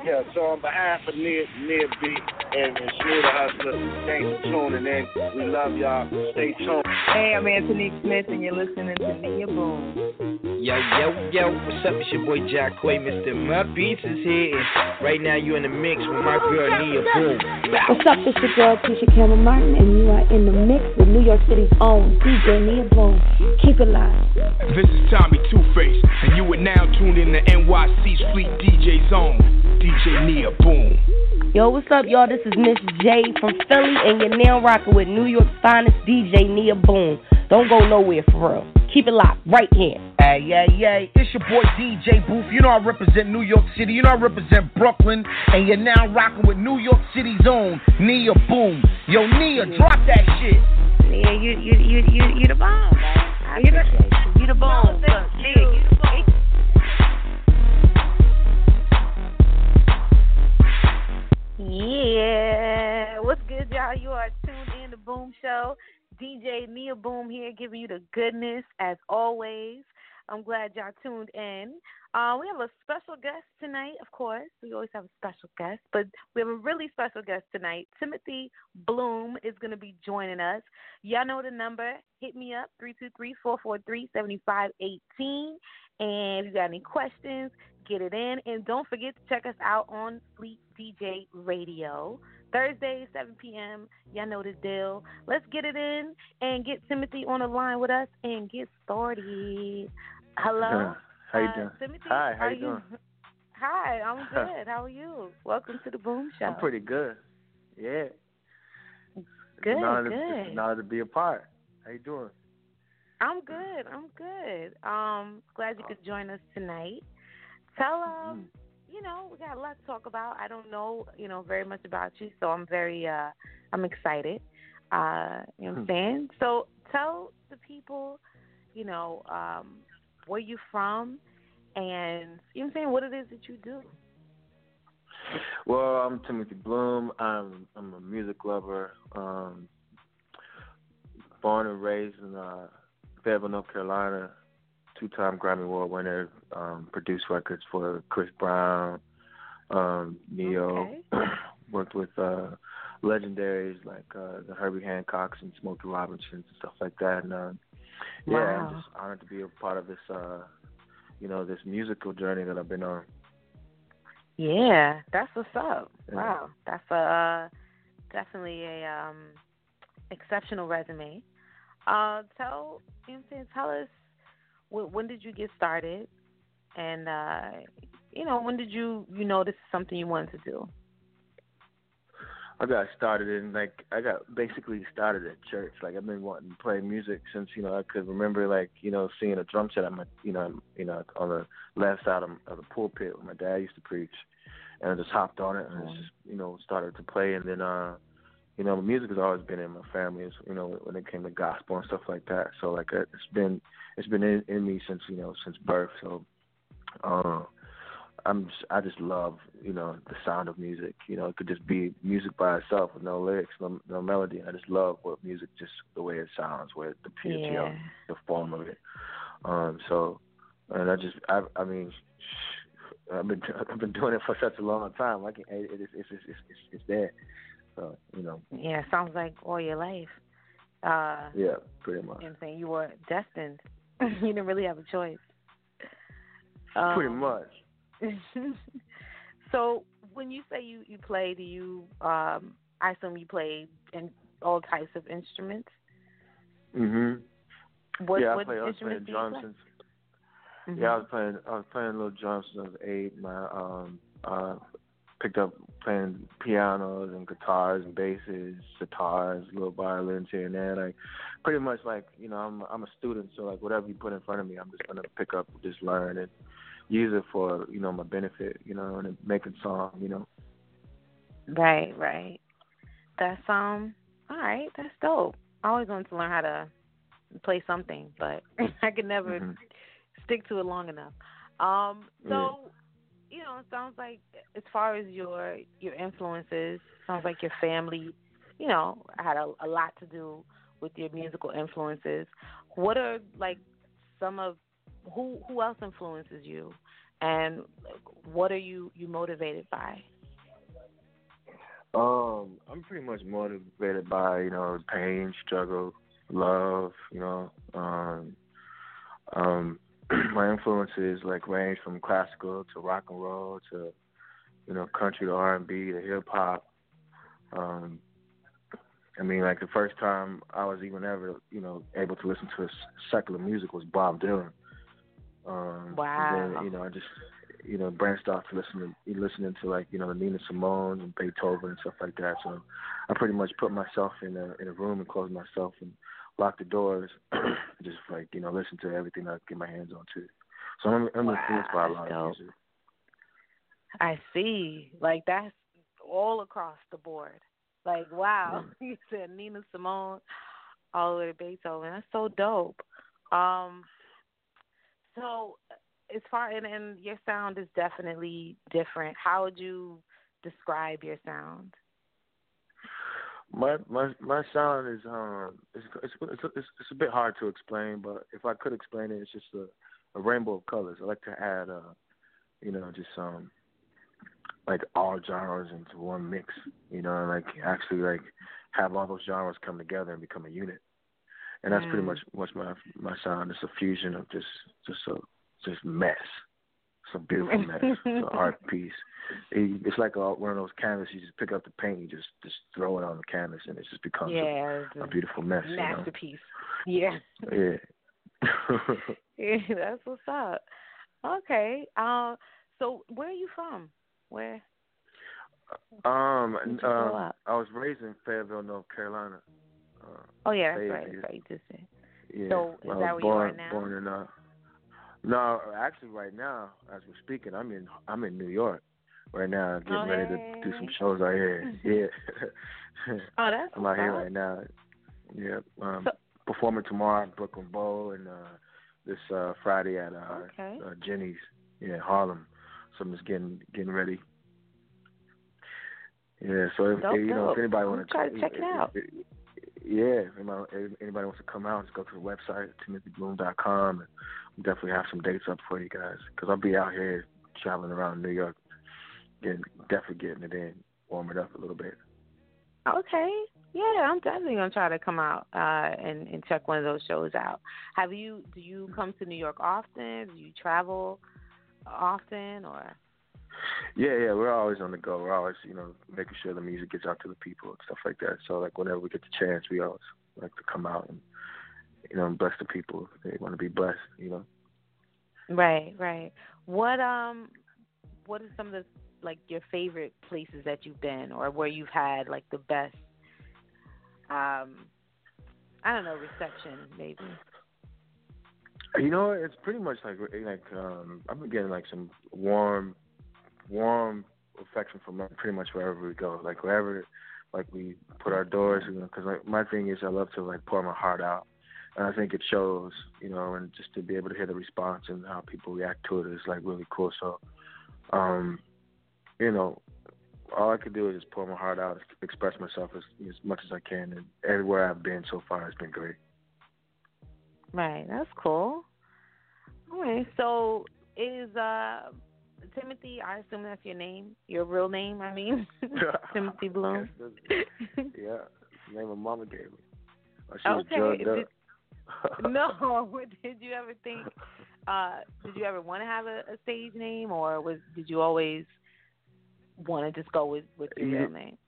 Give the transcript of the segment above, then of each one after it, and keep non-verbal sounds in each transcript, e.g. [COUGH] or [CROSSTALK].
Yeah, so on behalf of Nia, Nia B and, and Shmuel the Hustler, thanks for tuning in. We love y'all. Stay tuned. Hey, I'm Anthony Smith, and you're listening to Nia Boom. Yo, yo, yo, what's up? It's your boy Jack Quay, Mr. My Beats is here. And right now you're in the mix with my girl Nia Boom. What's up? It's your girl Keisha Cameron Martin, and you are in the mix with New York City's own DJ Nia Boom. Keep it live. This is Tommy Two Face, and you are now tuned in to NYC's Fleet DJ Zone. DJ Nia Boom. Yo, what's up, y'all? This is Miss J from Philly, and you're now rocking with New York's finest DJ Nia Boom. Don't go nowhere for real. Keep it locked right here. Hey, yeah, yeah. It's your boy DJ Booth. You know I represent New York City. You know I represent Brooklyn. And you're now rocking with New York City's own Nia Boom. Yo, Nia, drop that shit. Yeah, you, you, you, you, you the bomb. man. You the, you the bomb. Look, Nia, you the bomb. Yeah, what's good, y'all? You are tuned in to Boom Show. DJ Nia Boom here, giving you the goodness as always. I'm glad y'all tuned in. Uh, we have a special guest tonight, of course. We always have a special guest, but we have a really special guest tonight. Timothy Bloom is going to be joining us. Y'all know the number. Hit me up, 323-443-7518. And if you got any questions, get it in. And don't forget to check us out on Fleet DJ Radio. Thursday, 7 p.m. Y'all know the deal. Let's get it in and get Timothy on the line with us and get started. Hello. How you Uh, doing? Timothy, Hi, how are you doing? [LAUGHS] Hi, I'm [LAUGHS] good. How are you? Welcome to the Boom Show. I'm pretty good. Yeah. Good, It's good. It's an honor to be a part. How you doing? I'm good. I'm good. Um, glad you could join us tonight. Tell um, you know, we got a lot to talk about. I don't know, you know, very much about you, so I'm very uh I'm excited. Uh, you know what I'm saying? So tell the people, you know, um, where you from and you know what I'm saying, what it is that you do. Well, I'm Timothy Bloom. I'm I'm a music lover. Um, born and raised in uh, Fayetteville, North Carolina. Two-time Grammy Award winner. Um, produced records for Chris Brown, um, Ne-Yo. [CLEARS THROAT] Worked with uh, legendaries like uh, the Herbie Hancocks and Smokey Robinsons and stuff like that. And uh, yeah, Wow. I'm just honored to be a part of this. Uh, you know, this musical journey that I've been on. Yeah, that's what's up. Yeah. Wow, that's a uh, definitely a um, exceptional resume. Uh, tell you know what I'm saying, tell us when, when did you get started, and uh, you know when did you you know this is something you wanted to do. I got started in like I got basically started at church. Like I've been wanting to play music since you know I could remember like you know seeing a drum set on my you know you know on the left side of, of the pulpit where my dad used to preach, and I just hopped on it and it's just you know started to play and then uh you know music has always been in my family. It's, you know when it came to gospel and stuff like that. So like it's been it's been in, in me since you know since birth. So. Uh, I'm just, I just love you know the sound of music. You know, it could just be music by itself with no lyrics, no, no melody. I just love what music just the way it sounds, where the purity of the form of it. Um, so, and I just I I mean, I've been [LAUGHS] I've been doing it for such a long time. I can it, it's it's it's it's, it's there. So you know, Yeah, sounds like all your life. Uh, yeah, pretty much. you know I'm saying you were destined. [LAUGHS] you didn't really have a choice. Um, pretty much. [LAUGHS] so when you say you you play, do you um I assume you play in all types of instruments? Mhm. What yeah, I what play, I was playing drums since Mhm. Yeah, I was playing. I was playing little drums since I was eight. My um, uh, picked up playing pianos and guitars and basses, guitars, little violins here and there. Like pretty much like you know, I'm I'm a student, so like whatever you put in front of me, I'm just gonna pick up, just learn and use it for you know my benefit, you know, and making song, you know. Right, right. That's um all right, that's dope. I always wanted to learn how to play something, but [LAUGHS] I could never Mhm. stick to it long enough. Um so you know, it sounds like as far as your your influences, sounds like your family, you know, had a, a lot to do with your musical influences. What are like some of who who else influences you and what are you you motivated by? Um, I'm pretty much motivated by you know pain, struggle, love. You know, um, um, [CLEARS THROAT] my influences like range from classical to rock and roll to you know country to R and B to hip hop. Um, I mean, like the first time I was even ever you know able to listen to a secular music was Bob Dylan. Um, wow. Then, you know, I just you know branched off to listening listening to like you know the Nina Simone and Beethoven and stuff like that. So I pretty much put myself in a in a room and closed myself and lock the doors, [CLEARS THROAT] just like you know, listen to everything I get my hands on too. So I'm, I'm wow, influenced by a lot of music. I see. Like that's all across the board. Like wow, yeah. [LAUGHS] you said Nina Simone, all the way to Beethoven. That's so dope. Um, so as far and, and your sound is definitely different. How would you describe your sound? My my my sound is um it's it's it's it's, it's a bit hard to explain, but if I could explain it, it's just a, a rainbow of colors. I like to add uh you know just um like all genres into one mix, you know, and like actually like have all those genres come together and become a unit. And that's mm. pretty much what's my my sound. It's a fusion of just just a just mess. It's a beautiful mess. It's an art piece. It, it's like a, one of those canvases. You just pick up the paint, you just just throw it on the canvas, and it just becomes yeah, a, a, beautiful mess. Masterpiece. You know? Yeah. yeah. [LAUGHS] [LAUGHS] yeah, that's what's up. Okay. Um. So where are you from? Where? Um. Uh, I was raised in Fayetteville, North Carolina. Uh, oh yeah, that's right. That's right. You just said. Yeah. So is that where born, you are now? Born in uh, no, actually, right now, as we're speaking, I'm in I'm in New York right now, getting oh, ready hey. to do some shows out here. [LAUGHS] Yeah, [LAUGHS] oh, that's I'm out here right now. Yeah, um, so, performing tomorrow at Brooklyn Bowl and uh, this uh, Friday at uh, okay. uh, Ginny's, yeah, Harlem. So I'm just getting getting ready. Yeah, so if dope, you know dope. if anybody want to check it out. If, yeah, if anybody, if anybody wants to come out, just go to the website timothybloom.com and definitely have some dates up for you guys because I'll be out here traveling around New York, getting definitely getting it in, warm it up a little bit. Okay, yeah, I'm definitely gonna try to come out uh, and and check one of those shows out. Have you? Do you come to New York often? Do you travel often, or? Yeah, yeah, we're always on the go. We're always, you know, making sure the music gets out to the people and stuff like that. So, like, whenever we get the chance, we always like to come out and, you know, and bless the people. They want to be blessed, you know. Right, right. What um, what are some of the like your favorite places that you've been, or where you've had like the best, um, I don't know, reception maybe. You know, it's pretty much like like um, I've been getting like some warm warm affection from pretty much wherever we go. Like wherever, like we put our doors, you know, because like my thing is I love to like pour my heart out, and I think it shows, you know, and just to be able to hear the response and how people react to it is like really cool. So, um, you know, all I could do is just pour my heart out, express myself as as much as I can, and everywhere I've been so far has been great. Right, that's cool. All right, so is uh Timothy, I assume that's your name, your real name. I mean, [LAUGHS] [LAUGHS] Timothy Bloom. [LAUGHS] Yeah, the name of Mama gave me. She was okay. drugged up. [LAUGHS] no, [LAUGHS] did you ever think? Uh, did you ever want to have a, a stage name, or was did you always want to just go with with your Yeah. real name?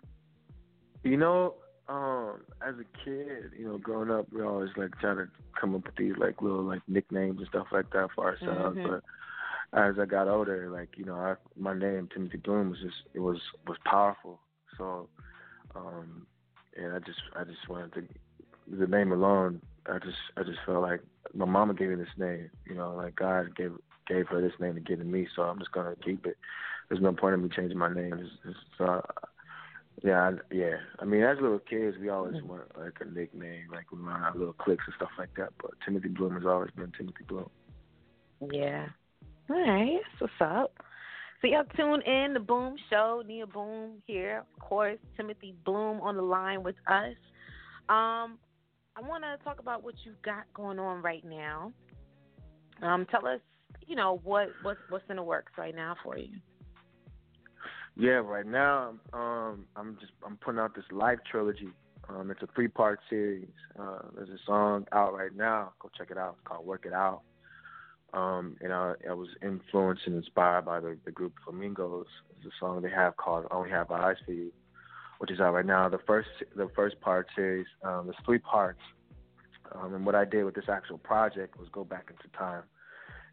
You know, um, as a kid, you know, growing up, we always like trying to come up with these like little like nicknames and stuff like that for ourselves. Mhm. But as I got older, like you know, I, my name Timothy Bloom was just it was was powerful. So, um, and I just I just wanted to the name alone. I just I just felt like my mama gave me this name. You know, like God gave gave her this name to give to me. So I'm just gonna keep it. There's no point in me changing my name. It's, it's, so. I, yeah, I, yeah. I mean, as little kids, we always want like a nickname, like we want our little cliques and stuff like that. But Timothy Bloom has always been Timothy Bloom. Yeah. All right, that's what's up. So y'all tune in the Boom Show. Nia Boom here, of course. Timothy Bloom on the line with us. Um, I want to talk about what you got going on right now. Um, tell us you know, what what's what's in the works right now for you? Yeah, right now, um, I'm just I'm putting out this life trilogy. Um, it's a three part series. Uh, there's a song out right now. Go check it out. It's called Work It Out. Um, and I, I was influenced and inspired by the, the group Flamingos. There's a song they have called "Only Have Eyes for You," which is out right now. The first the first part series. Um, there's three parts. Um, and what I did with this actual project was go back into time,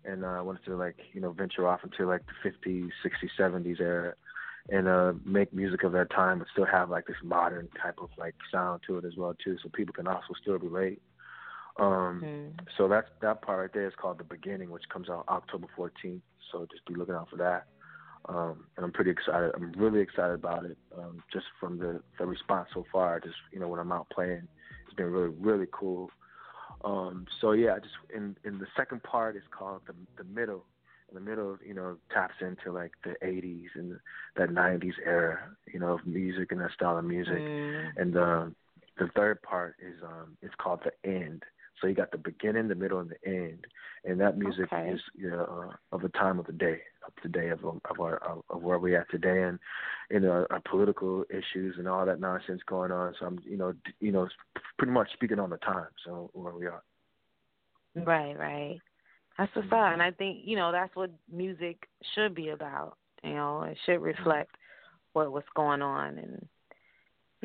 and uh, I wanted to like you know venture off into like the 50s, 60s, 70s era, and uh, make music of that time, but still have like this modern type of like sound to it as well too, so people can also still relate. Um, Mm. So that's that part right there is called the beginning, which comes out October 14th. So just be looking out for that. Um, and I'm pretty excited. I'm really excited about it. Um, just from the the response so far. Just you know when I'm out playing, it's been really really cool. Um, so yeah, just in in the second part is called the the middle. And the middle, you know, taps into like the '80s and that '90s era, you know, of music and that style of music. Mm. And uh, the third part is um, it's called the end. So you got the beginning, the middle, and the end, and that music Okay. is you know, uh, of the time of the day, of the day of of our of, where we at today, and you know our, our political issues and all that nonsense going on. So I'm you know you know pretty much speaking on the time. So where we are. Right, right. That's what's up, and I think you know that's what music should be about. You know, it should reflect what what's going on, and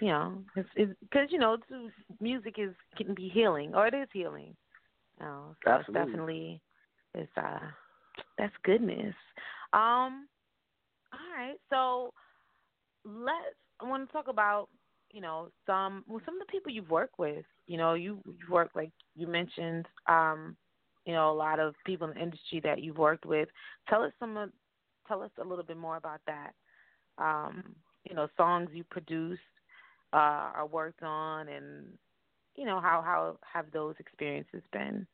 you know, it's because you know, music is can be healing, or it is healing. You know, so it's definitely it's uh that's goodness. Um, all right, so let's. I want to talk about you know some well, some of the people you've worked with. You know, you you've worked like you mentioned. Um, you know, a lot of people in the industry that you've worked with. Tell us some tell us a little bit more about that. Um, you know, songs you produced, uh, or worked on, and you know how how have those experiences been?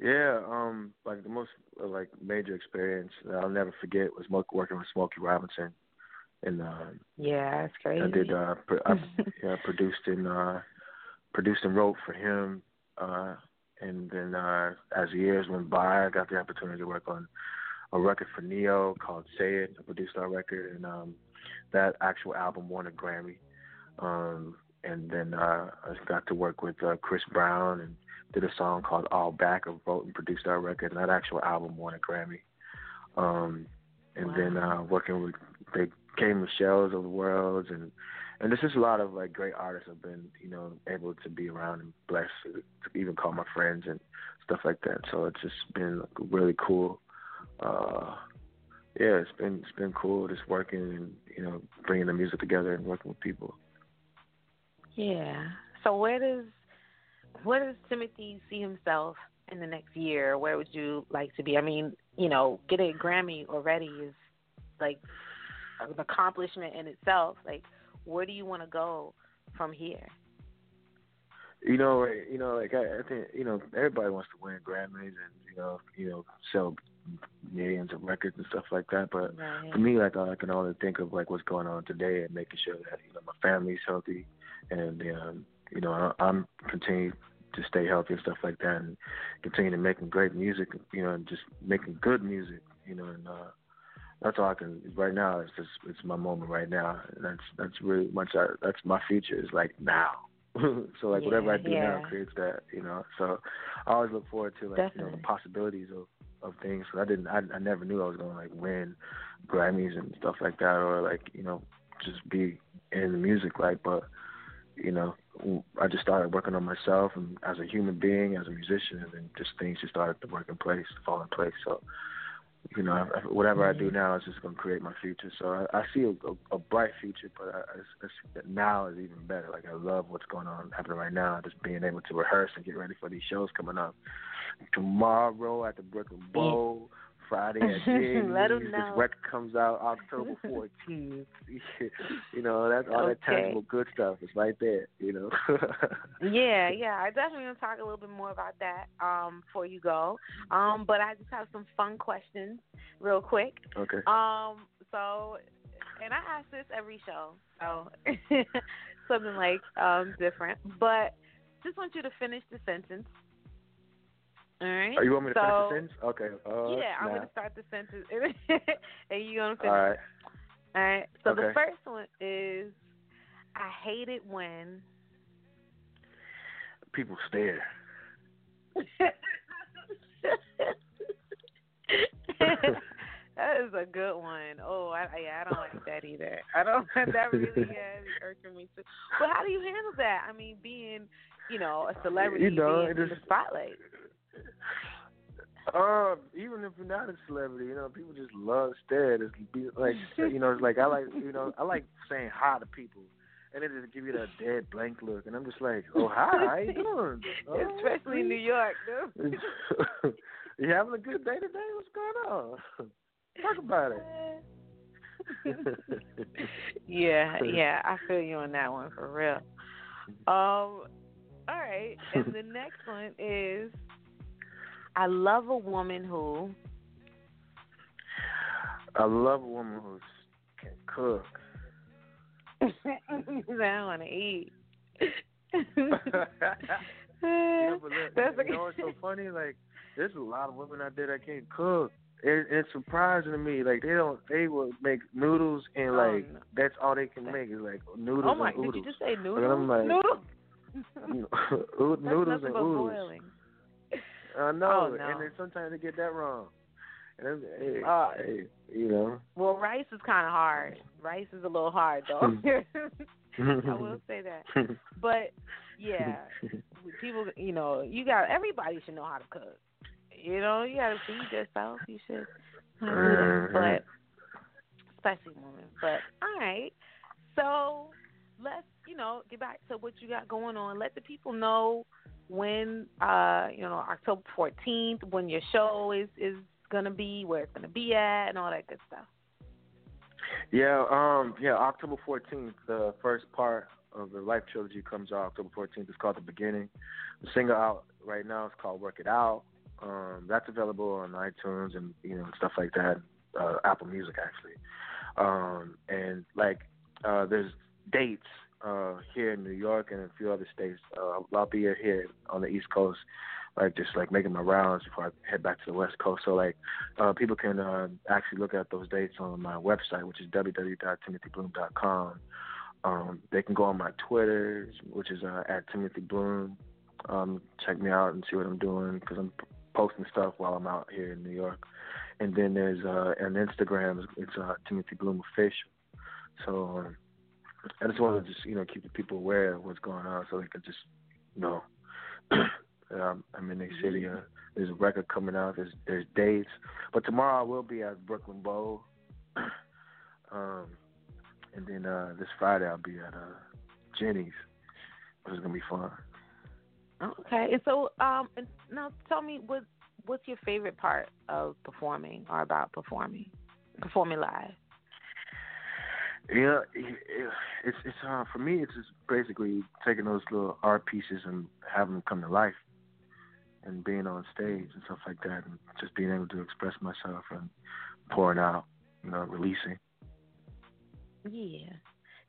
Yeah, um, like the most uh, like major experience that I'll never forget was working with Smokey Robinson, and um, Yeah, it's crazy. I did uh, pr- I, yeah, produced and uh, produced and wrote for him, uh, and then uh, as the years went by, I got the opportunity to work on a record for Ne-Yo called "Say It." I produced our record, and um, that actual album won a Grammy. Um, and then uh, I got to work with uh, Chris Brown and did a song called "All Back." I wrote and produced our record, and that actual album won a Grammy. Um, and then uh, working with the K Michelle's of the world, and and this is a lot of like great artists I've been you know able to be around and blessed to, to even call my friends and stuff like that. So it's just been like, really cool. Uh, yeah, it's been it's been cool just working and you know bringing the music together and working with people. Yeah. So where does where does Timothy see himself in the next year? Where would you like to be? I mean, you know, getting a Grammy already is like an accomplishment in itself. Like, where do you want to go from here? You know, you know, like I, I think you know everybody wants to win Grammys and you know, you know, sell millions of records and stuff like that. But Right. for me, like I can only think of like what's going on today and making sure that you know my family's healthy and um, you know I, I'm continuing to stay healthy and stuff like that and continue to making great music, you know, and just making good music, you know, and uh, that's all I can. Right now, it's just it's my moment right now. And that's that's really much. I, that's my future is like now. [LAUGHS] so like whatever I do Yeah, now creates that, you know. So I always look forward to like you know the possibilities of of things. So I didn't. I, I never knew I was gonna like win Grammys and stuff like that, or like you know just be in the music like. But you know, I just started working on myself and as a human being, as a musician, and then just things just started to work in place, fall in place. So you know, I- I- whatever I do mm-hmm. now is just going to create my future. So I, I see a, a, a bright future, but I, it's, now is even better. Like I love what's going on happening right now. Just being able to rehearse and get ready for these shows coming up tomorrow at the Brooklyn Bowl. Friday [LAUGHS] at. Let 'em This know. record comes out October [LAUGHS] 14th. [LAUGHS] you know, that's all that tangible good stuff is right there. You know. Yeah, yeah. I definitely want to talk a little bit more about that um, before you go. Um, but I just have some fun questions, real quick. okay. Um, so, and I ask this every show, so something like um different. But just want you to finish the sentence. All right. Oh, you want me to so, finish the sentence? Okay. Uh, yeah, I'm nah. gonna start the sentence, [LAUGHS] and you're gonna finish. All right. All right. So the first one is, I hate it when. People stare. [LAUGHS] that is a good one. Oh, I, yeah, I don't like that either. I don't. [LAUGHS] That really yeah, it's irking me too. But how do you handle that? I mean, being, you know, a celebrity, You know, being in the spotlight. Um, even if you're not a celebrity, you know, people just love stare. It's be like, [LAUGHS] you know, it's like I like, you know, I like saying hi to people, and they just give you that dead blank look, and I'm just like, oh hi, how you [LAUGHS] doing? Oh, Especially in New York, [LAUGHS] you having a good day today? What's going on? Talk about it. yeah, yeah, I feel you on that one for real. Um, all right, and the next one is, I love a woman who. I love a woman who can cook. [LAUGHS] I want to eat. Yeah, but look, [LAUGHS] That's you know what's so funny? Like, there's a lot of women out there that can't cook. It, it's surprising to me. Like, they don't. They will make noodles and Oh, like no. that's all they can make is like noodles oh my! and oodles. Did you just say And noodles? I'm like, noodles. [LAUGHS] Noodles and oodles. Boiling. I know, Oh, no. and then sometimes they get that wrong. And I'm, hey, Uh, hey, you know. Well, rice is kind of hard. Rice is a little hard though. [LAUGHS] [LAUGHS] I [LAUGHS] will say that. But yeah, people, you know, you got everybody should know how to cook. You know, you got to feed yourself. You should know how to do that. But especially women. But all right, so let's you know get back to what you got going on. Let the people know when uh you know October fourteenth when your show is is gonna be, where it's gonna be at, and all that good stuff. Yeah, um, yeah, October fourteenth, the first part of the Life trilogy comes out October fourteenth. It's called The Beginning. The single out right now is called Work It Out. Um, that's available on iTunes and you know stuff like that, uh, Apple Music actually. Um, and like uh, there's dates uh, here in New York and a few other states. Uh, I'll be here on the East Coast, like just like making my rounds before I head back to the West Coast. So like uh, people can uh, actually look at those dates on my website, which is www.timothybloom.com. Um, they can go on my Twitter, which is uh, at Timothy Bloom. Um, check me out and see what I'm doing because I'm posting stuff while I'm out here in New York. And then there's uh, on Instagram, it's uh, Timothy Bloom official. So um, I just want to just you know keep the people aware of what's going on so they can just know. I'm in the city. Uh, there's a record coming out. There's there's dates, but tomorrow I will be at Brooklyn Bowl. [CLEARS THROAT] um, and then uh, this Friday I'll be at uh, Ginny's, which is gonna be fun. Okay, and so um, and now tell me what what's your favorite part of performing or about performing, performing live? Yeah, it, it, it's it's uh for me it's just basically taking those little art pieces and having them come to life, and being on stage and stuff like that, and just being able to express myself and pouring out, you know, releasing. Yeah,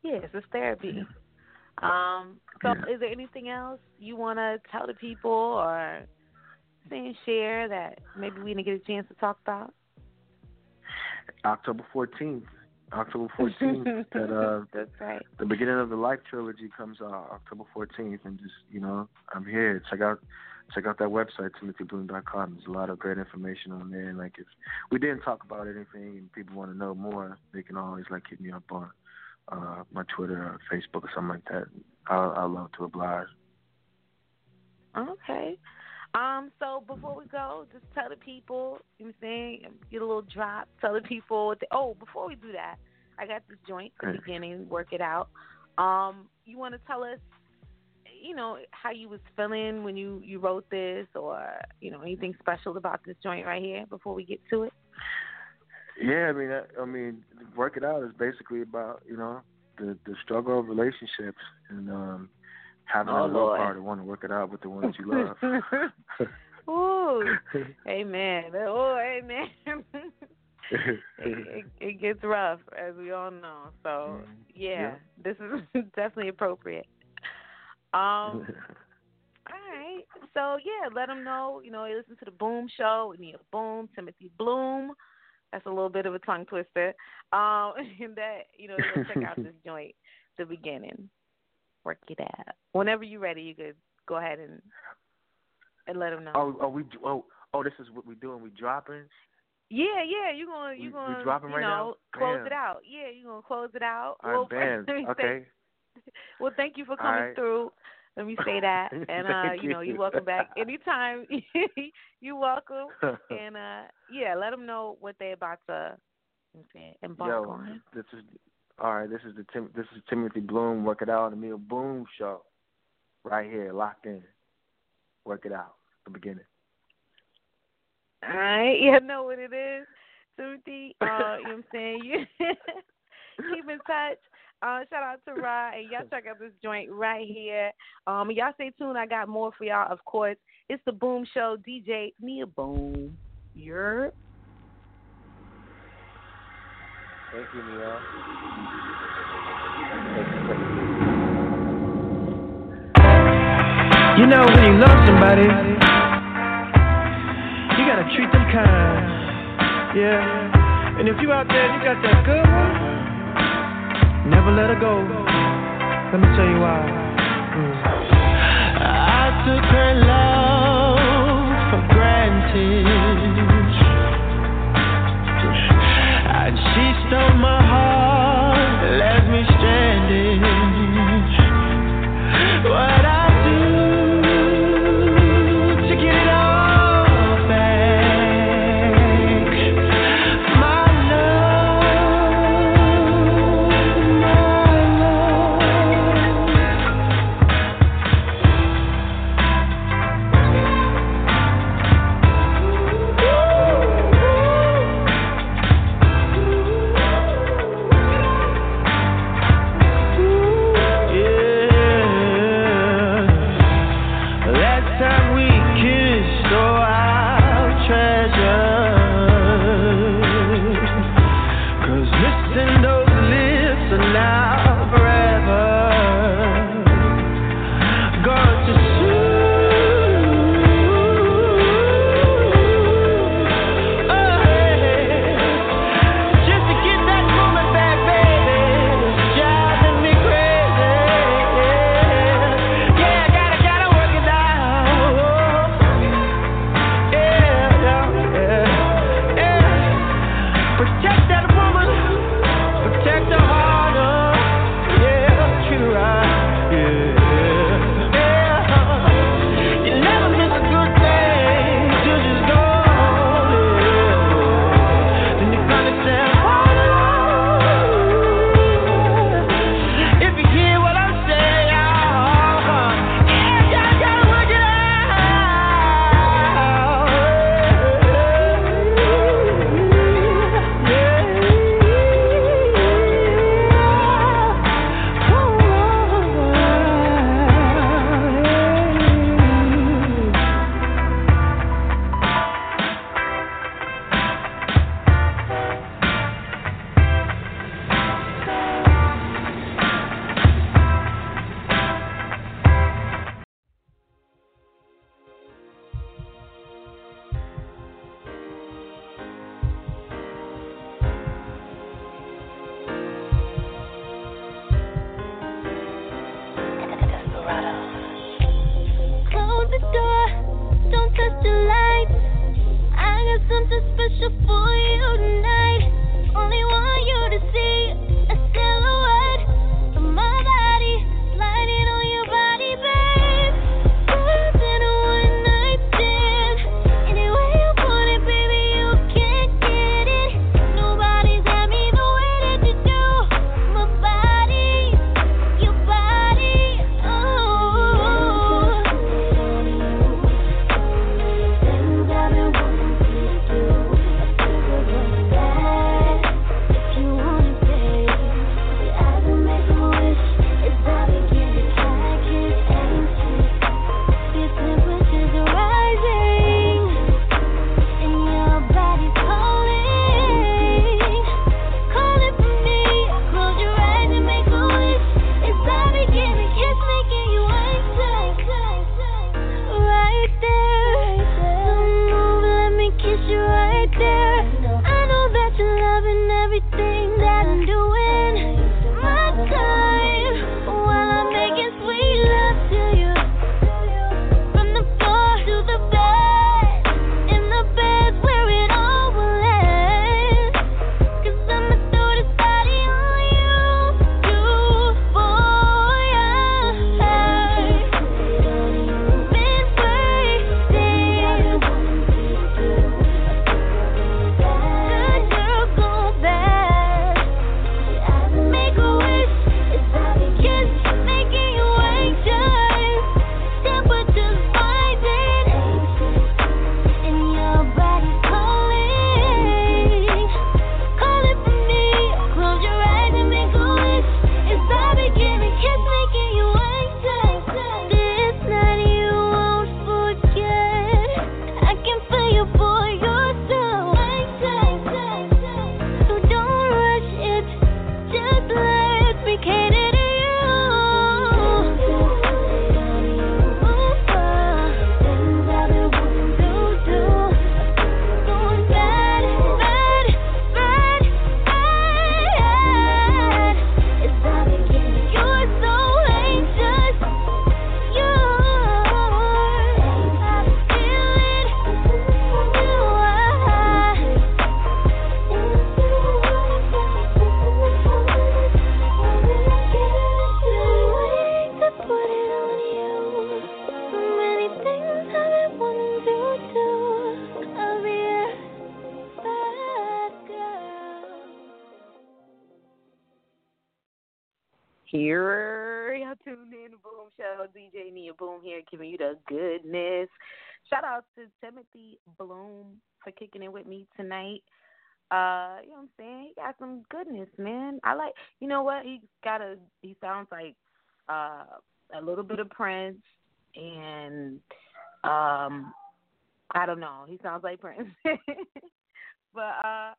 yeah, it's just therapy. Um, so Yeah. is there anything else you want to tell the people or say share that maybe we didn't get a chance to talk about? October fourteenth, October fourteenth, [LAUGHS] that uh That's right. the beginning of the Life trilogy comes out October 14th, and just you know, I'm here. Check out check out that website timothybloom.com. There's a lot of great information on there. And like if we didn't talk about anything and people want to know more, they can always like hit me up on uh my Twitter or Facebook or something like that. I'll, I'll love to oblige. Okay. Um, so before we go, just tell the people, you know what I'm saying, get a little drop, tell the people what they, oh, before we do that, I got this joint at the beginning, work it out. Um, you wanna tell us, you know, how you was feeling when you, you wrote this or, you know, anything special about this joint right here before we get to it? Yeah, I mean, I, I mean, work it out is basically about you know the the struggle of relationships and um having Oh, a little Lord. part to want to work it out with the ones you love. [LAUGHS] [LAUGHS] Ooh, [LAUGHS] amen. Oh, amen. it, it, it gets rough, as we all know. So, Mhm. yeah, Yeah. this is definitely appropriate. Um, All right. So yeah, let them know. You know, you listen to the Boom Show. Nia Boom, Timothy Bloom. That's a little bit of a tongue twister. Um, and that you know, check out this joint, the beginning. Work it out. Whenever you're ready, you could go ahead and and let them know. Oh, oh, we oh oh, this is what we're doing. We dropping. Yeah, yeah, you're gonna you We- we gonna dropping you right know now? close Bam. it out. Yeah, you're gonna close it out. All right, well, [LAUGHS] say- Okay. [LAUGHS] well, thank you for coming right. through. Let me say that, [LAUGHS] and uh, you know, you. you're welcome back anytime. you're welcome, and uh, yeah, let them know what they're about to you know what I'm saying, embark Yo, on. this is all right. This is the Tim, this is Timothy Bloom. Work it out. The Nia Boom show, right here, locked in. Work it out. The beginning. All right, you know what it is, Timothy. Uh, you know what I'm saying? You [LAUGHS] keep in touch. Uh, shout out to Rod, and y'all check out this joint right here. Um, y'all stay tuned. I got more for y'all, of course. It's the Boom Show, DJ Nia Boom. You're Thank you, Nia. You know, when you love somebody, you gotta treat them kind. Yeah. And if you out there and you got that good one, never let her go. Let me tell you why. Mm. I took her love for granted. She stole my Here, y'all tuned in to Boom Show. DJ Nia Boom here, giving you the goodness. Shout out to Timothy Bloom for kicking it with me tonight. Uh, you know what I'm saying? He got some goodness, man. I like. You know what? He got a. He sounds like uh a little bit of Prince, and um, I don't know. He sounds like Prince, [LAUGHS] but uh.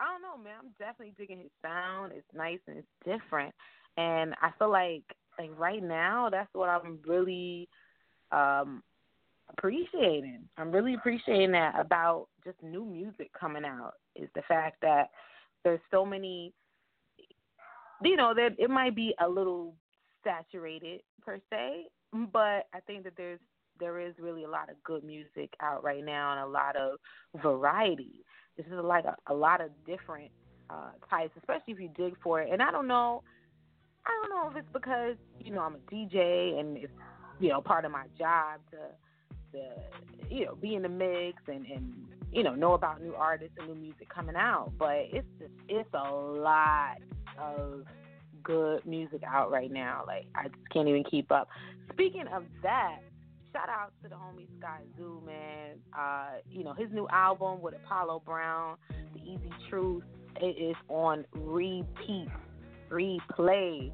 I don't know, man. I'm definitely digging his sound. It's nice and it's different, and I feel like like right now that's what I'm really um appreciating. I'm really appreciating that about just new music coming out is the fact that there's so many you know that it might be a little saturated per se, but I think that there's there is really a lot of good music out right now and a lot of variety. This is like a, a lot of different uh, types, especially if you dig for it. And I don't know, I don't know if it's because you know I'm a DJ and it's you know part of my job to to you know be in the mix and and you know know about new artists and new music coming out. But it's just it's a lot of good music out right now. Like I just can't even keep up. Speaking of that, shout out to the homie Sky Zoo, man. Uh, you know, his new album with Apollo Brown, The Easy Truth, it is on repeat, replay.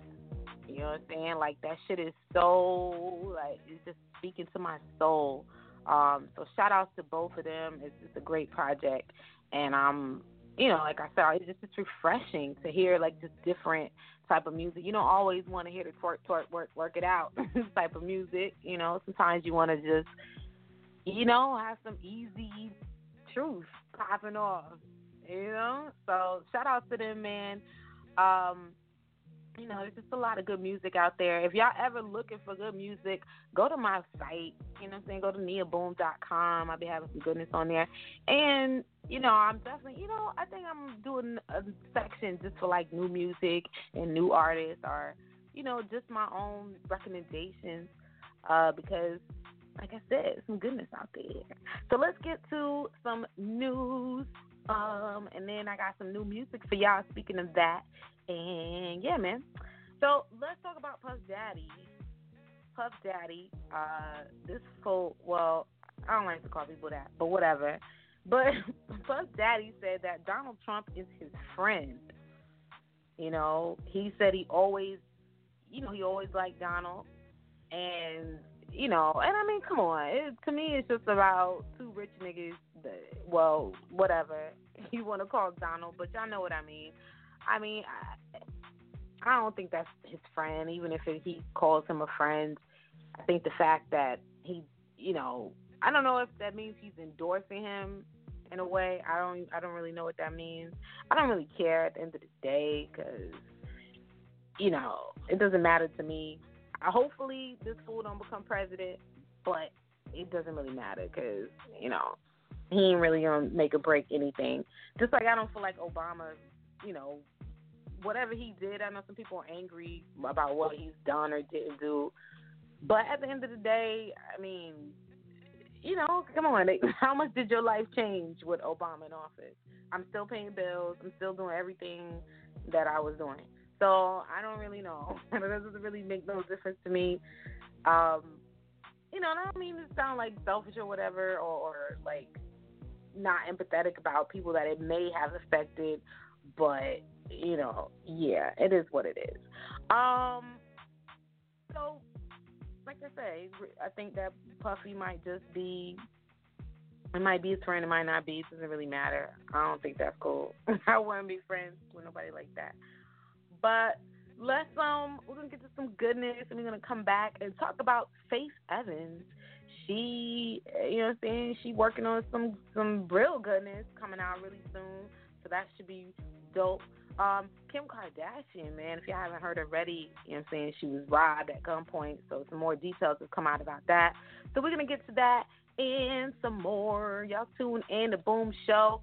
You know what I'm saying? Like that shit is so like it's just speaking to my soul. Um, so shout outs to both of them. It's just a great project, and I'm, you know, like I said, it's just it's refreshing to hear like just different type of music. You don't always want to hear the twerk, twerk, work, work it out [LAUGHS] type of music. You know, sometimes you want to just, you know, have some easy truth popping off. You know, so shout out to them, man. Um, you know, there's just a lot of good music out there. If y'all ever looking for good music, go to my site. You know what I'm saying? Go to niaboom.com. I'll be having some goodness on there. And, you know, I'm definitely, you know, I think I'm doing a section just for like new music and new artists or, you know, just my own recommendations uh, because, like I said, some goodness out there. So let's get to some news. Um, and then I got some new music for y'all. Speaking of that, and yeah, man. So let's talk about Puff Daddy. Puff Daddy, uh, this fool, well, I don't like to call people that, but whatever. But [LAUGHS] Puff Daddy said that Donald Trump is his friend. You know, he said he always, you know, he always liked Donald. And, you know, and I mean, come on. It, to me, it's just about two rich niggas, that, well, whatever [LAUGHS] you want to call Donald, but y'all know what I mean. I mean, I, I don't think that's his friend, even if it, he calls him a friend. I think the fact that he, you know, I don't know if that means he's endorsing him in a way. I don't, I don't really know what that means. I don't really care at the end of the day because, you know, it doesn't matter to me. Hopefully, this fool don't become president, but it doesn't really matter because, you know, he ain't really gonna make or break anything. Just like I don't feel like Obama you know, whatever he did, I know some people are angry about what he's done or didn't do. But at the end of the day, I mean, you know, come on. [LAUGHS] How much did your life change with Obama in office? I'm still paying bills. I'm still doing everything that I was doing. So I don't really know. [LAUGHS] it doesn't really make no difference to me. Um, you know, I don't mean to sound like selfish or whatever, or, or like not empathetic about people that it may have affected but you know, yeah, it is what it is. Um, so like I say, I think that Puffy might just be. It might be his friend, it might not be. It doesn't really matter. I don't think that's cool. [LAUGHS] I wouldn't be friends with nobody like that. But let's um, we're gonna get to some goodness, and we're gonna come back and talk about Faith Evans. She, you know, what I'm saying she working on some some real goodness coming out really soon. So that should be dope. Um, Kim Kardashian, man, if you haven't heard already, you know what I'm saying, she was robbed at gunpoint, so some more details have come out about that. So we're gonna get to that and some more. Y'all tune in the Boom Show.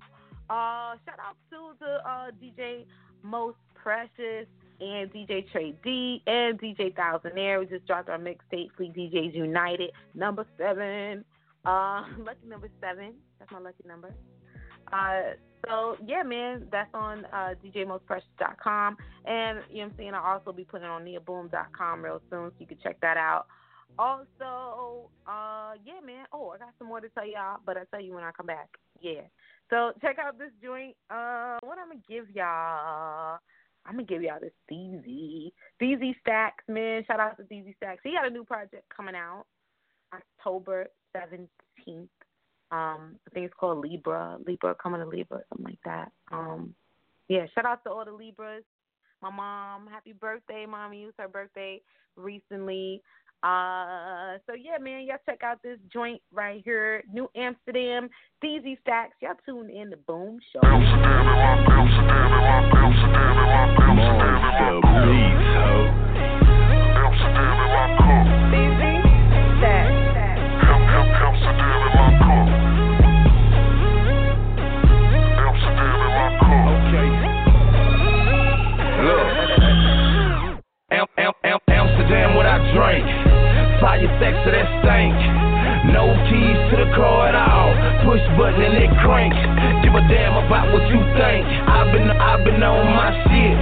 Uh, shout out to the uh, DJ Most Precious and DJ Trey D and DJ Thousandaire. We just dropped our mixtape, Fleet DJs United, number seven. Uh, [LAUGHS] lucky number seven. That's my lucky number. Uh, so yeah, man, that's on uh, DJMostPrecious.com, and you know what I'm saying. I'll also be putting it on NiaBoom.com real soon, so you can check that out. Also, uh, yeah, man. Oh, I got some more to tell y'all, but I'll tell you when I come back. Yeah. So check out this joint. Uh, what I'm gonna give y'all? I'm gonna give y'all this DZ. DZ Stacks, man. Shout out to DZ Stacks. He got a new project coming out October 17th. Um, I think it's called Libra. Libra coming to Libra, something like that. Um, yeah, shout out to all the Libras. My mom, happy birthday, mommy. It was her birthday recently. Uh, so yeah, man, y'all check out this joint right here, New Amsterdam, DZ Stacks. Y'all tune in to Boom Show. Am- sex to that stank. No keys to the car at all. Push button and it crank. Give a damn about what you think. I've been I've been on my shit.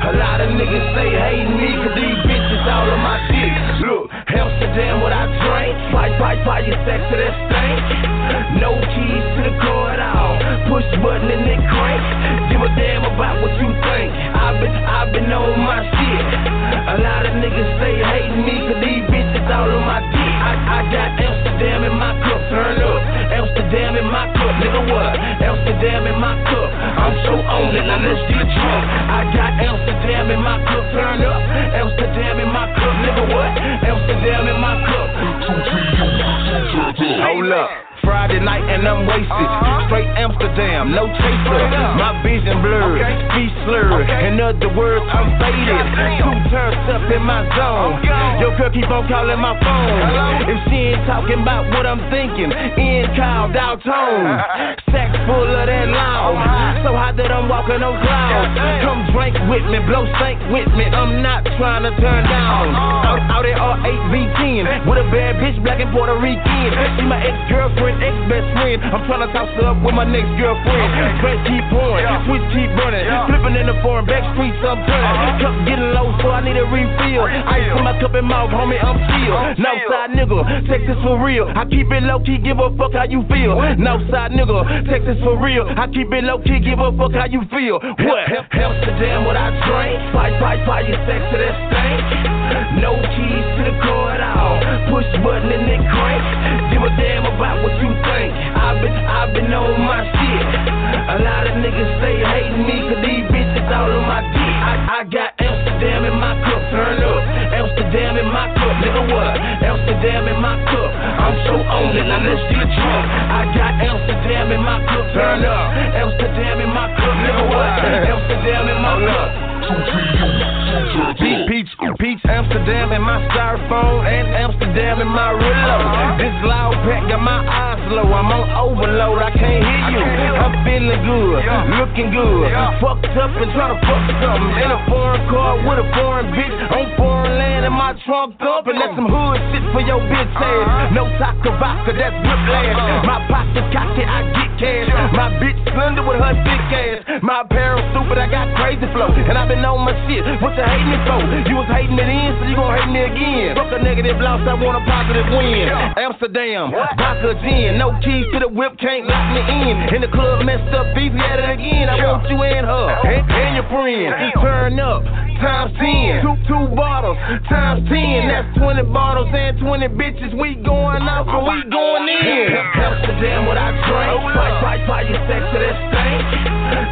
A lot of niggas say hate me cause these bitches all on my dick. Look, Amsterdam, what I drink. Fire, fire, fire sex to that stank. No keys to the car. Push button and it. Give a damn about what you think. I've been I've been on my shit. A lot of niggas hate me cause these bitches all on my dick. I, I got Amsterdam in my cup, turn up. Amsterdam in my cup, nigga what? Amsterdam in my cup. I'm so on it, now let's get drunk. I got Amsterdam in my cup, turn up. Amsterdam in my cup, nigga what? Amsterdam in my cup. Hold up. Friday night and I'm wasted. Straight Amsterdam, no chaser. My vision blurred, speech slurred. In other words, I'm faded. Two turns up in my zone. Your girl keep on calling my phone. If she ain't talking about what I'm thinking, in called out tone. [LAUGHS] Sex full of that loud. So hot that I'm walking on clouds. Come drink with me, blow stank with me. I'm not trying to turn down. Out, out at R8 V10 with a bad bitch, black and Puerto Rican. She my ex girlfriend, ex best friend. I'm trying to toss her up with my next girlfriend. Straight keep pouring, switch keep running. Flipping in the foreign back streets, I'm turning. Uh-huh. Cup getting low, so I need a refill. Ice in my cup and mouth, homie, I'm chill. Northside nigga, Texas for real. I keep it low key, give a fuck how you feel. Northside nigga, Texas for real. I keep it low key, give a fuck how you feel. What? Amsterdam, what I drink. Fight, fight, fight, your sex to that stank. No keys to the car at all. Push button and it crank. Give a damn about what you think. I've been, I've been on my shit. A lot of niggas say hating me cause these bitches all on my dick. I, I got Amsterdam in my cup, turn up. Amsterdam in my cup, nigga what? Amsterdam in my cup. I'm so on it, now let's get drunk. I got Amsterdam in my cup, turn up. Amsterdam in my cup, nigga what? Amsterdam in my oh, cup. Peach, peach, Amsterdam in my styrofoam and Amsterdam in my reload. This loud pack got my eyes low. I'm on overload. I can't hear you. I'm feeling good, looking good. Fucked up and trying to fuck something in a foreign car with a foreign bitch on foreign land and my trunk up and that's some hood shit for your bitch ass. No taco vodka, that's whiplash. My pockets cocky, I get cash. My bitch slender with her thick ass. My apparel stupid, I got crazy flow and I've been on my shit. What you hating me for? You was hating it in, so you gon' hate me again. Fuck a negative loss, I want a positive win. Amsterdam, vodka gin, no keys to the whip, can't lock me in. In the club messed up, beef at it again. I want you and her, and, and your friend. Turn up, times ten. Two, two bottles, times ten. That's 20 bottles and 20 bitches. We going out, so we going in. Amsterdam, what I drink. Fight, fight, fight, your sex to that stank.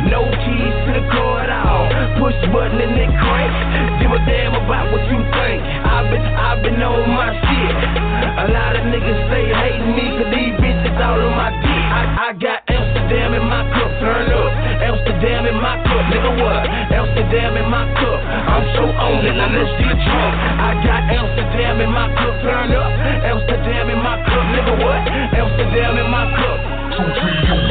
No keys to the car at all. Push button and it crank. Give a damn about what you think. I've been, I've been on my shit. A lot of niggas say hating me cause these bitches all on my dick. I, I got Amsterdam in my cup, turn up. Amsterdam in my cup? Amsterdam in my cup. I'm so on it, now let's get drunk. I got Amsterdam in my cup, turn up. Amsterdam in my cup, nigga what? Amsterdam in my cup. Two, three,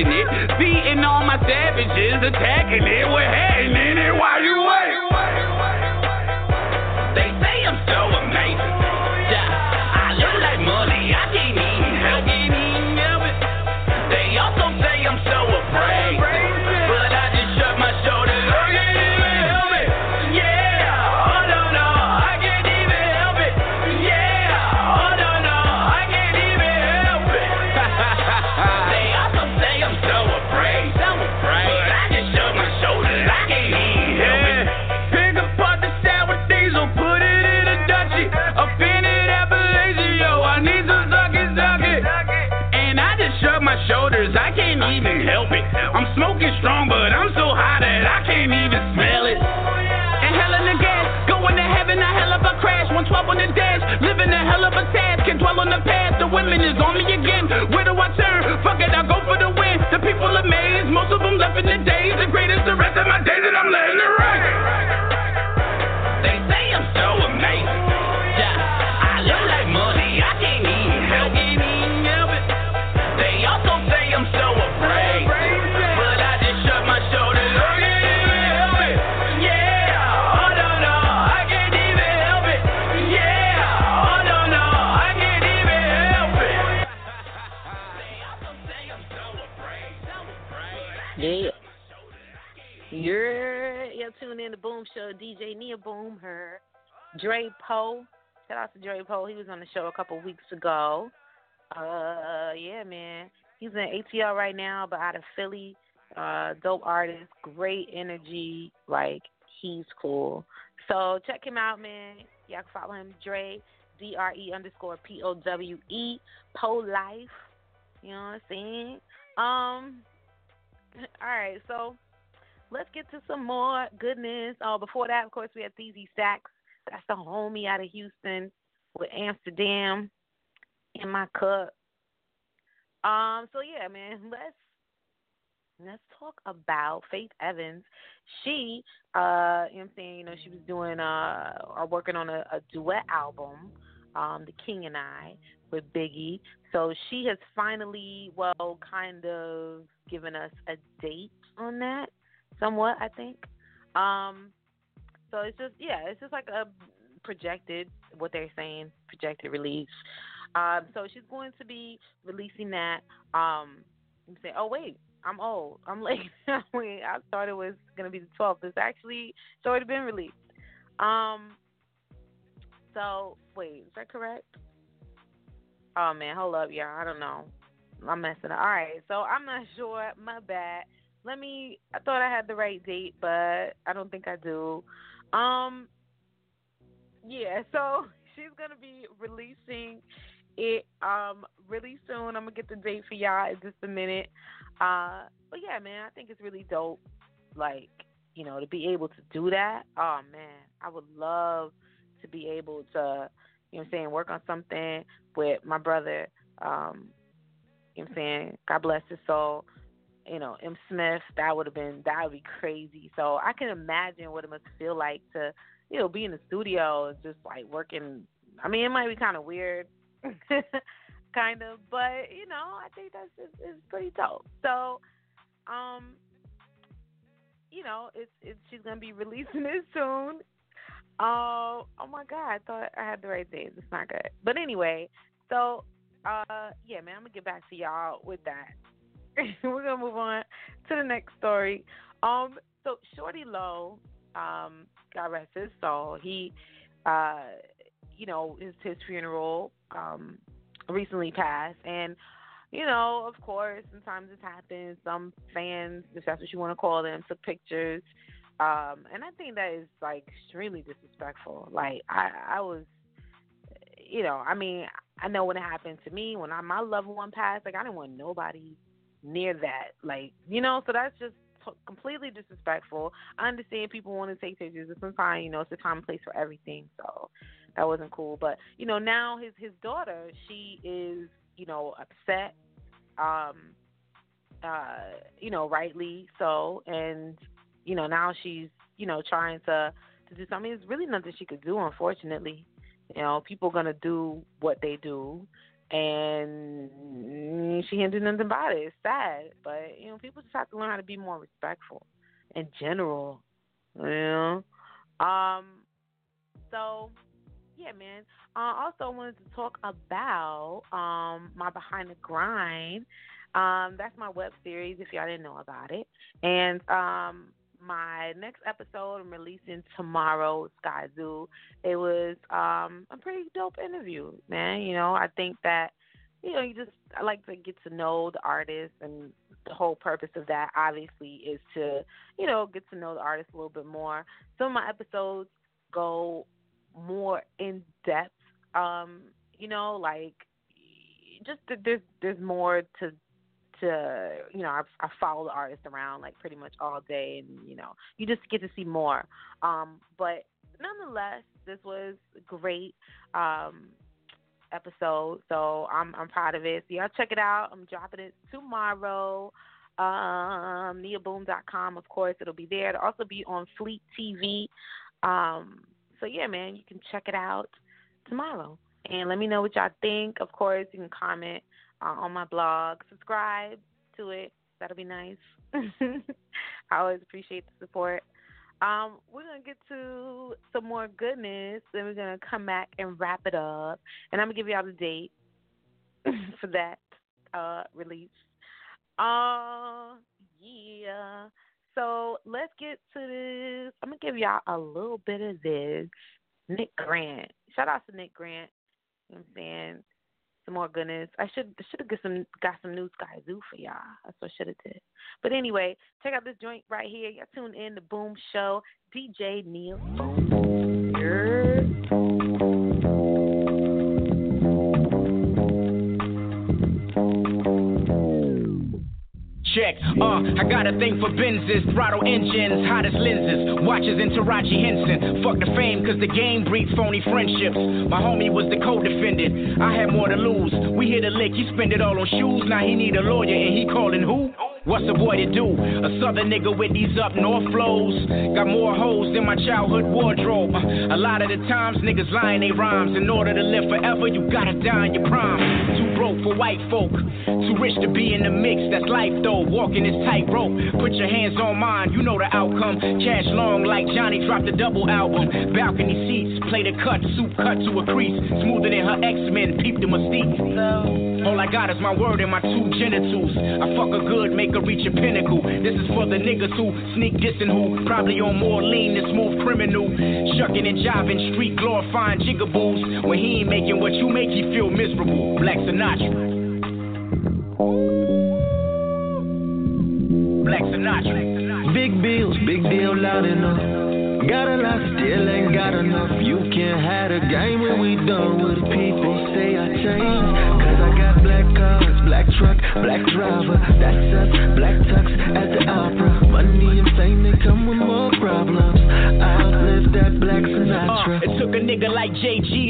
no it. Beating all my savages, attacking it, we're heading in it while you wait. Poe. Shout out to Dre Poe. He was on the show a couple weeks ago. Uh, yeah, man. He's in ATL right now, but out of Philly. Uh, dope artist, great energy. Like he's cool. So check him out, man. Y'all can follow him, Dre D R E underscore P O W E Poe Life. You know what I'm saying? Um. [LAUGHS] All right, so let's get to some more goodness. Oh, before that, of course, we had DZ Stacks. That's the homie out of Houston with Amsterdam in my cup. Um, so yeah, man, [LAUGHS] let's let's talk about Faith Evans. She, uh, you know what I'm saying, you know, she was doing uh or working on a, a duet album, um, The King and I, with Biggie. So she has finally, well, kind of given us a date on that, somewhat, I think. Um, so it's just yeah, it's just like a projected what they're saying, projected release. Um, so she's going to be releasing that. Um, you say, oh wait, I'm old. I'm late. [LAUGHS] Wait, I thought it was gonna be the 12th. It's actually it's already been released. Um. So wait, is that correct? Oh man, hold up, y'all. I don't know. I'm messing up. All right, so I'm not [LAUGHS] sure. My bad. Let me. I thought I had the right date, but I don't think I do. Um. Yeah. [LAUGHS] So she's gonna be releasing it um really soon. I'm gonna get the date for y'all in just a minute. Uh, but yeah, man, I think it's really dope. Like, you know, to be able to do that. Oh man, I would love to be able to, you know, I'm saying, work on something with my brother. Um, you know, I'm saying, God bless his soul. You know, M. Smith. That would have been that would be crazy. So I can imagine what it must feel like to, you know, be in the studio and just like working. I mean, it might be kind of weird [LAUGHS] kind of. But you know, I think that's it's pretty dope. So, um, you know, it's it's she's gonna be releasing [LAUGHS] it soon. Uh, oh my god, I thought I had the right days. It's not good. But anyway, so uh, yeah, man, I'm gonna get back to y'all with that. [LAUGHS] We're gonna move on to the next story. Um, so Shawty Lo, um, God rest his soul. He, uh, you know, his his funeral um recently passed, and you know, of course, sometimes this happens. Some fans, if that's what you want to call them, took pictures, um, and I think that is like extremely disrespectful. Like I, I was, you know, I mean, I know when it happened to me when I, my loved one passed, like I didn't want nobody near that, like you know, so that's just t- completely disrespectful. I understand people want to take pictures, but sometimes you know it's a time and place for everything, so that wasn't cool. But you know, now his his daughter, she is you know upset, um, uh, you know, rightly so, and you know now she's you know trying to to do something. There's really nothing she could do, unfortunately. You know, people are gonna do what they do, and she can't do nothing about it. It's sad, but you know, people just have to learn how to be more respectful in general. You know, um, so yeah, man. Uh, also, wanted to talk about um my Behind the Grind. Um, that's my web series. If y'all didn't know about it, and um, my next episode I'm releasing tomorrow, Skyzoo. It was um a pretty dope interview, man. You know, I think that you know, you just I like to get to know the artist and the whole purpose of that obviously is to, you know, get to know the artist a little bit more. Some of my episodes go more in depth. Um, you know, like just there's there's more to to you know I, I follow the artist around like pretty much all day, and you know you just get to see more. Um, but nonetheless, this was a great um, episode, so I'm I'm proud of it. So y'all check it out. I'm dropping it tomorrow. Um, NiaBoom.com, of course, it'll be there. It'll also be on Fleet TV. Um, so yeah, man, you can check it out tomorrow. And let me know what y'all think. Of course, you can comment uh, on my blog. Subscribe to it. That'll be nice. [LAUGHS] I always appreciate the support. Um, we're gonna get to some more goodness, then we're gonna come back and wrap it up. And I'm gonna give y'all the date [LAUGHS] for that uh, release. Uh, yeah. So let's get to this. I'm gonna give y'all a little bit of this. Nick Grant. Shout out to Nick Grant. You know I'm saying? Some more goodness. I should should have got some got some new Skyzoo for y'all. That's what I should have did. But anyway, check out this joint right here. Y'all tune in to Boom Show. DJ Nia Boom. Check. Uh, I got a thing for Benzes, throttle engines, hottest lenses, watches in Taraji Henson. Fuck the fame, cause the game breeds phony friendships. My homie was the co-defendant. I had more to lose. We hit a lick, he spend it all on shoes. Now he need a lawyer and he calling who? What's a boy to do? A southern nigga with these up north flows. Got more hoes than my childhood wardrobe. A lot of the times niggas lying they rhymes. In order to live forever, you gotta die in your prime. Too broke for white folk. Too rich to be in the mix, that's life though. Walking this tightrope. Put your hands on mine, you know the outcome. Cash long like Johnny dropped a double album. Balcony seats, play the cut, soup cut to a crease. Smoother than her X-Men, peep the mystique. All I got is my word and my two genitals. I fuck a good, make could reach a pinnacle. This is for the niggas who sneak dissing who probably on more lean than smooth criminal. Shucking and jiving, street glorifying jigaboos. When he ain't making what you make, he feel miserable. Black Sinatra. Black Sinatra. Big bills, big deal, loud enough. Got a lot, still ain't got enough. You can't have a game when we done with it. People say I changed, cause I got black cars, black truck, black driver. That's us, black tux at the opera. Money and fame, they come with more problems. I outlived that black Sinatra. Uh, it took a nigga like JG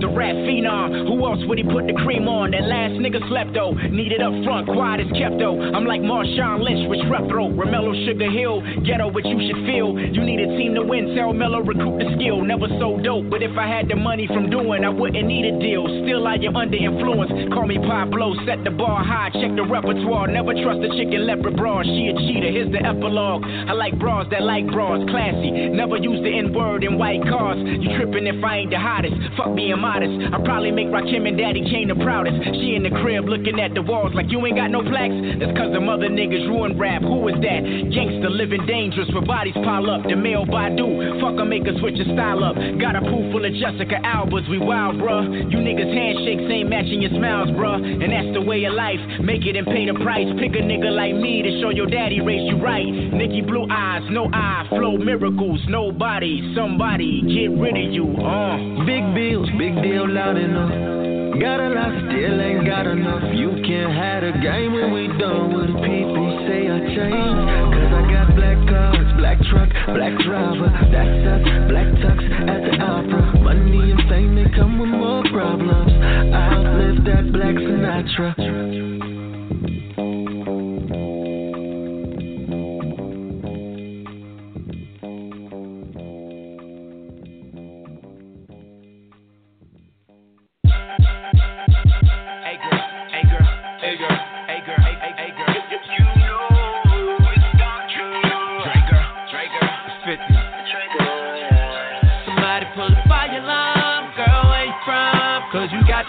The rap phenom. Who else would he put the cream on? That last nigga slept though. Needed up front, quiet as kept though. I'm like Marshawn Lynch with strep throat. Ramello Sugar Hill. Ghetto, what you should feel. You need a team to win. Tell Mello recruit the skill. Never so dope. But if I had the money from doing, I wouldn't need a deal. Still I am under influence. Call me Pablo. Set the bar high. Check the repertoire. Never trust a chicken leopard bra. She a cheater. Here's the epilogue. I like bras that like bras. Classy. Never use the N word in white cars. You tripping if I ain't the hottest. Fuck being modest. I probably make Rakim and Daddy Kane the proudest. She in the crib looking at the walls like you ain't got no plaques. That's cause them other niggas ruin rap. Who is that? Gangsta living dangerous where bodies pile up. The male Badu. Fuck, I make her switch your style up. Got a pool full of Jessica Albas. We wild, bruh. You niggas handshakes ain't matching your smiles, bruh. And that's the way of life. Make it and pay the price. Pick a nigga like me to show your daddy raised you right. Nikki blue eyes, no eye, flow miracles. Nobody, somebody, get rid of you. Uh. Big bills, big deal, loud enough. Got a lot, still ain't got enough. You can't have a game when we done with it. People say I changed, cause I got black cars, black truck, black driver. That's us, black tux at the opera. Money and fame, they come with more problems. I outlived that black Sinatra.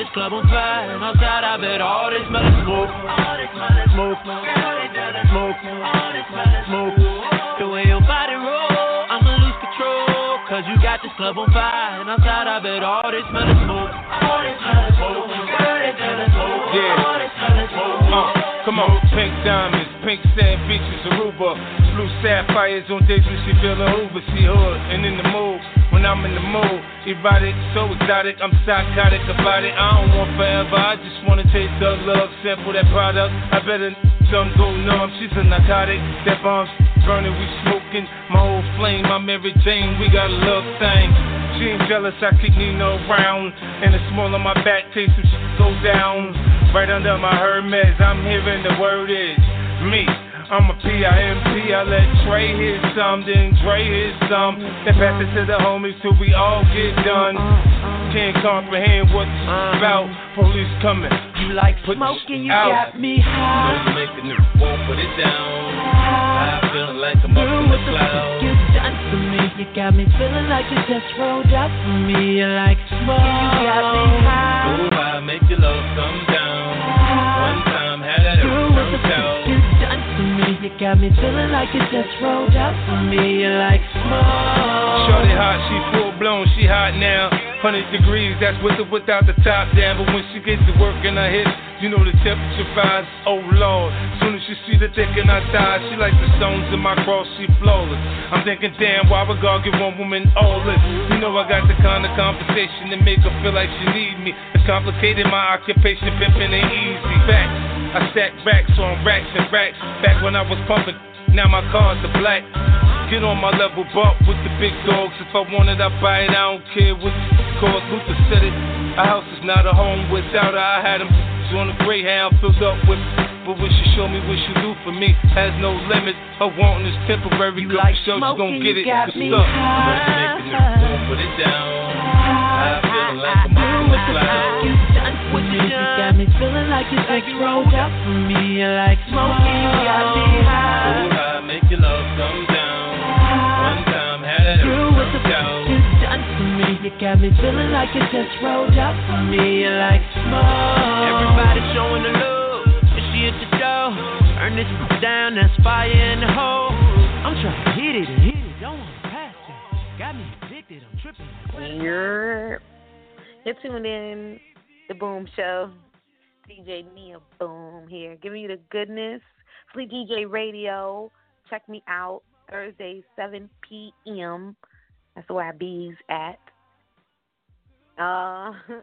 This club on fire. And outside of it, all this smell of smoke. All this smell of smoke. Smoke. Smoke. The way your body roll, I'ma lose control. Cause you got this club on fire. And outside of it, all this smell of smoke. All this smell of. Yeah. Uh, come on, pink diamonds, pink sand beaches, Aruba. Blue sapphires on days when she feeling Hoover. She hood and in the mood when I'm in the mood. Erotic, so exotic, I'm psychotic about it. I don't want forever, I just wanna taste the love, sample that product. I better some go numb, she's a narcotic. That bomb's burning, we smoking. My old flame, my Mary Jane, we got a love thing. She ain't jealous, I keep Nina around. And the small on my back, taste some shit go down. Right under my Hermes, I'm hearing the word is me. I'm a P-I-M-P, I let Trey hit some, then Dre hit some. Then pass it to the homies till we all get done. Can't comprehend what it's about. Police coming, You like Put smoking, you out. got me high. Don't make a nigga won't put it down. I feeling like I'm up Girl, in what the the fuck clouds. you done for me? You got me feeling like you just rolled up for me. You like smoke, you got me high. Ooh, I make your You got me feeling like it just rolled up for me. Like smoke. Shorty hot, she full blown, she hot now. 100 degrees, that's with or without the top down. But when she gets to work her hips, you know the temperature rise. Oh lord, soon as she see the dick in her thighs, she like the stones in my cross, she flawless. I'm thinking, damn, why would God give one woman all this? You know I got the kind of conversation that make her feel like she need me. It's complicated, my occupation pimping ain't easy. Facts, I stack racks on racks and racks. Back when I was pumping, now my cars are black. Get on my level, bump with the big dogs. If I want it, I buy it. I don't care what it costs. Luther said it. A house is not a home without her. I had them on a Greyhound filled up with. But what she show me, what she do for me, has no limits. Her wanting is temporary. Girl, like show she gon' smoking, get you it. got What's me up? Don't make a put it down. I feeling like I'm up in the clouds. You done for me? You got me feeling like you just rolled up for me. You like smoking, you got me high. Ooh, I make your love come down. One time had that Girl, what the turned fuck out. you done for me? You got me feeling like you just rolled up for me. You like smoke. Everybody showing the love, and she at the door. Turn this down, that's fire in the hole. I'm trying to hit it and hit it, don't wanna pass it. Got me addicted, I'm tripping. You're, you're tuned in the Boom Show. DJ Nia Boom here, giving you the goodness. Fleet DJ Radio. Check me out Thursday, 7 p.m. That's where I bees at. Uh, [LAUGHS]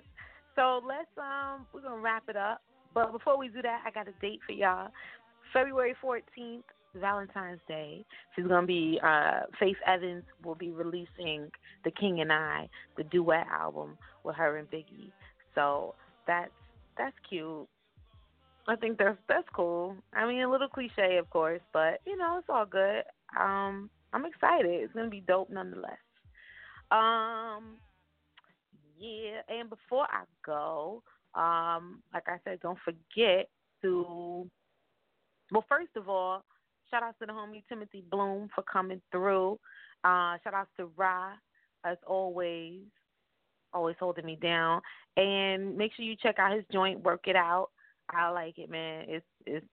so let's um, we're gonna wrap it up. But before we do that, I got a date for y'all. February 14th, Valentine's Day. She's gonna be uh, Faith Evans will be releasing The King and I, the duet album with her and Biggie. So that's that's cute. I think that's that's cool. I mean, a little cliche, of course, but you know, it's all good. Um, I'm excited. It's gonna be dope nonetheless. Um, yeah, and before I go, um, like I said, don't forget to. Well, first of all, shout out to the homie Timothy Bloom for coming through. Uh, shout out to Ra, as always, always holding me down. And make sure you check out his joint, Work It Out. I like it, man. It's it's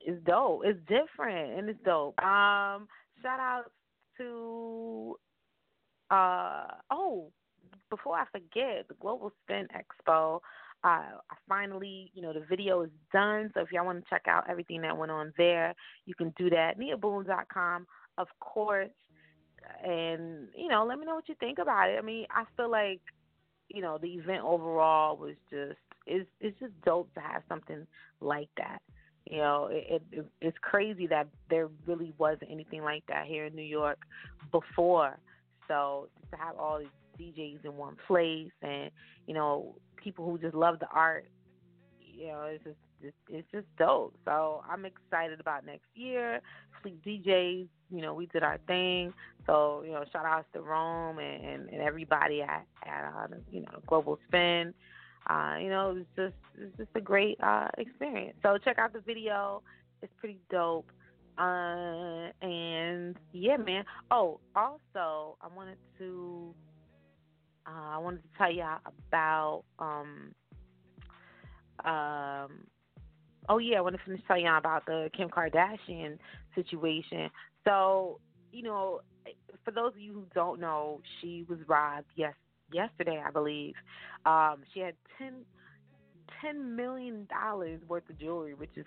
it's dope. It's different and it's dope. Um, shout out to uh oh, before I forget, the Global Spin Expo. Uh, I finally, you know, the video is done. So if y'all want to check out everything that went on there, you can do that. NiaBoom.com, of course. And you know, let me know what you think about it. I mean, I feel like, you know, the event overall was just it's it's just dope to have something like that. You know, it, it it's crazy that there really wasn't anything like that here in New York before. So to have all these DJs in one place, and you know, people who just love the art, you know, it's just it's, it's just dope. So I'm excited about next year. Fleet DJs, you know, we did our thing. So you know, shout outs to Rome and, and, and everybody at at uh, you know Global Spin. Uh, you know, it was just it's just a great uh, experience. So check out the video; it's pretty dope. Uh, and yeah, man. Oh, also, I wanted to uh, I wanted to tell y'all about um um oh yeah, I want to finish telling y'all about the Kim Kardashian situation. So, you know, for those of you who don't know, she was robbed yes yesterday, I believe. Um, she had ten ten million dollars worth of jewelry, which is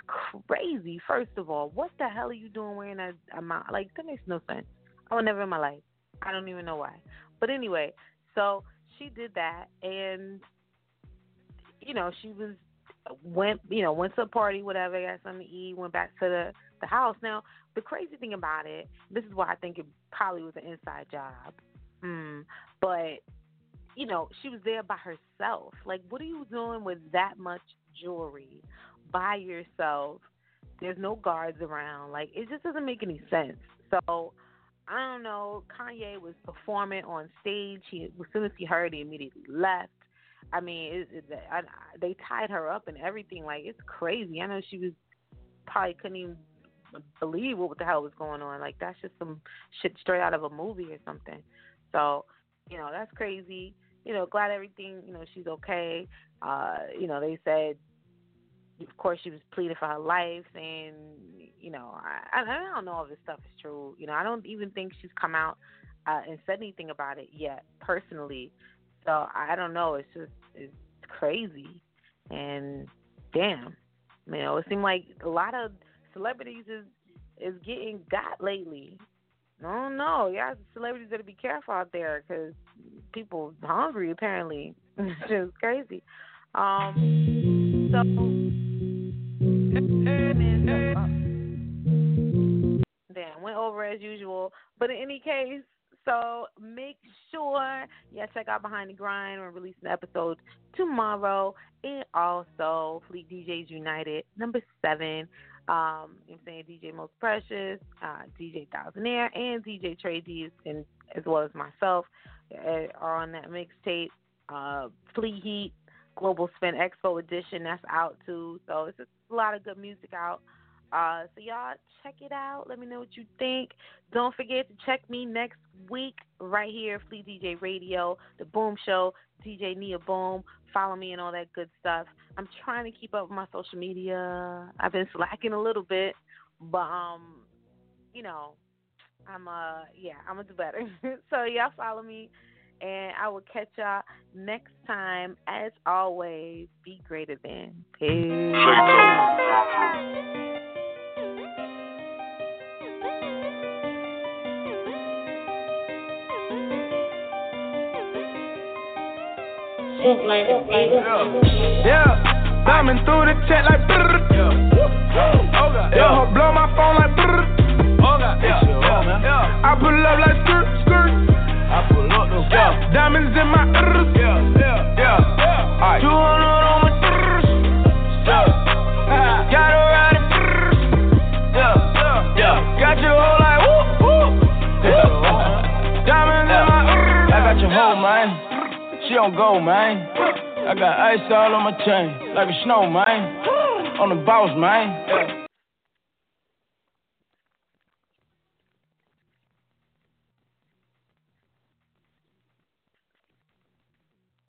crazy. First of all, what the hell are you doing wearing that amount? Like that makes no sense. I would never in my life. I don't even know why. But anyway, so she did that, and you know she was went you know went to a party, whatever, got something to eat, went back to the the house. Now the crazy thing about it, this is why I think it probably was an inside job. Mm, but you know, she was there by herself. Like, what are you doing with that much jewelry by yourself? There's no guards around. Like, it just doesn't make any sense. So, I don't know. Kanye was performing on stage. He, as soon as he heard, he immediately left. I mean, it, it, I, they tied her up and everything. Like, it's crazy. I know she was probably couldn't even believe what the hell was going on. Like, that's just some shit straight out of a movie or something. So, you know, that's crazy. You know, glad everything, you know, she's okay. Uh, you know, they said of course she was pleading for her life and you know, I I don't know if this stuff is true. You know, I don't even think she's come out uh and said anything about it yet, personally. So I don't know, it's just it's crazy. And damn. You know, it seems like a lot of celebrities is is getting got lately. I don't know. Y'all celebrities better be careful out there because people hungry apparently. [LAUGHS] it's just crazy. Um, so [LAUGHS] damn, went over as usual. But in any case, so make sure yeah check out Behind the Grind. We're releasing an episode tomorrow, and also Fleet DJs United number seven um, I'm saying DJ Most Precious, uh, DJ Thousandaire, and DJ Trey D's, and as well as myself, uh, are on that mixtape. Uh, Fleet Heat, Global Spin Expo Edition, that's out too. So it's a lot of good music out. Uh, so y'all check it out. Let me know what you think. Don't forget to check me next week right here, Fleet DJ Radio, The Boom Show, DJ Nia Boom follow me and all that good stuff. I'm trying to keep up with my social media. I've been slacking a little bit, but um, you know, I'm uh yeah, I'm gonna do better. [LAUGHS] so y'all follow me and I will catch y'all next time. As always, be greater than. Peace. Yeah, diamond through the check like. Yeah, yeah, blow my phone like I pull up like skirt, skirt. I pull up those diamonds in my. Yeah, yeah, yeah. Alright. On go, man. I got ice all on my chain, like a snow, man. On the boss, man.